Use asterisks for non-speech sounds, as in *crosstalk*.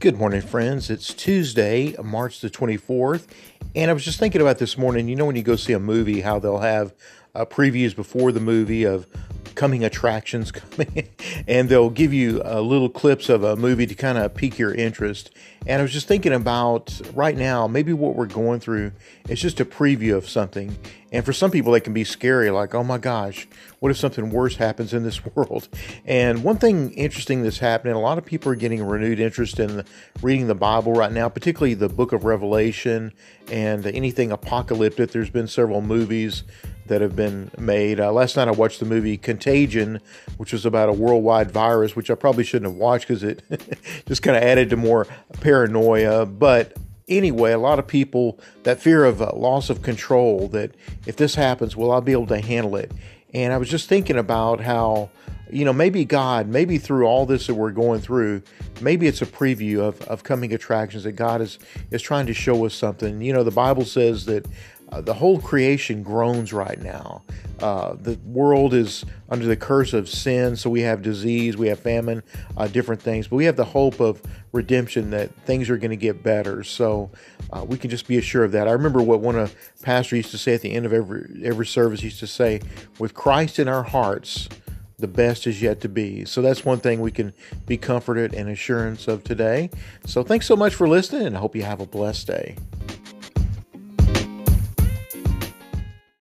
Good morning, friends. It's Tuesday, March the 24th, and I was just thinking about this morning. You know, when you go see a movie, how they'll have uh, previews before the movie of coming attractions coming, *laughs* and they'll give you uh, little clips of a movie to kind of pique your interest. And I was just thinking about right now, maybe what we're going through is just a preview of something. And for some people, they can be scary, like, oh my gosh, what if something worse happens in this *laughs* world? And one thing interesting that's happening, a lot of people are getting renewed interest in reading the Bible right now, particularly the book of Revelation and anything apocalyptic. There's been several movies that have been made. Uh, last night I watched the movie Contagion, which was about a worldwide virus, which I probably shouldn't have watched because it *laughs* just kind of added to more paranoia. But anyway, a lot of people, that fear of uh, loss of control, that if this happens, will I be able to handle it? And I was just thinking about how, you know, maybe God, maybe through all this that we're going through, maybe it's a preview of, of coming attractions that God is, is trying to show us something. You know, the Bible says that uh, the whole creation groans right now. Uh, the world is under the curse of sin, so we have disease, we have famine, uh, different things, but we have the hope of redemption that things are going to get better. So uh, we can just be assured of that. I remember what one of pastor used to say at the end of every every service. He used to say, "With Christ in our hearts." the best is yet to be. So that's one thing we can be comforted and assurance of today. So thanks so much for listening and I hope you have a blessed day.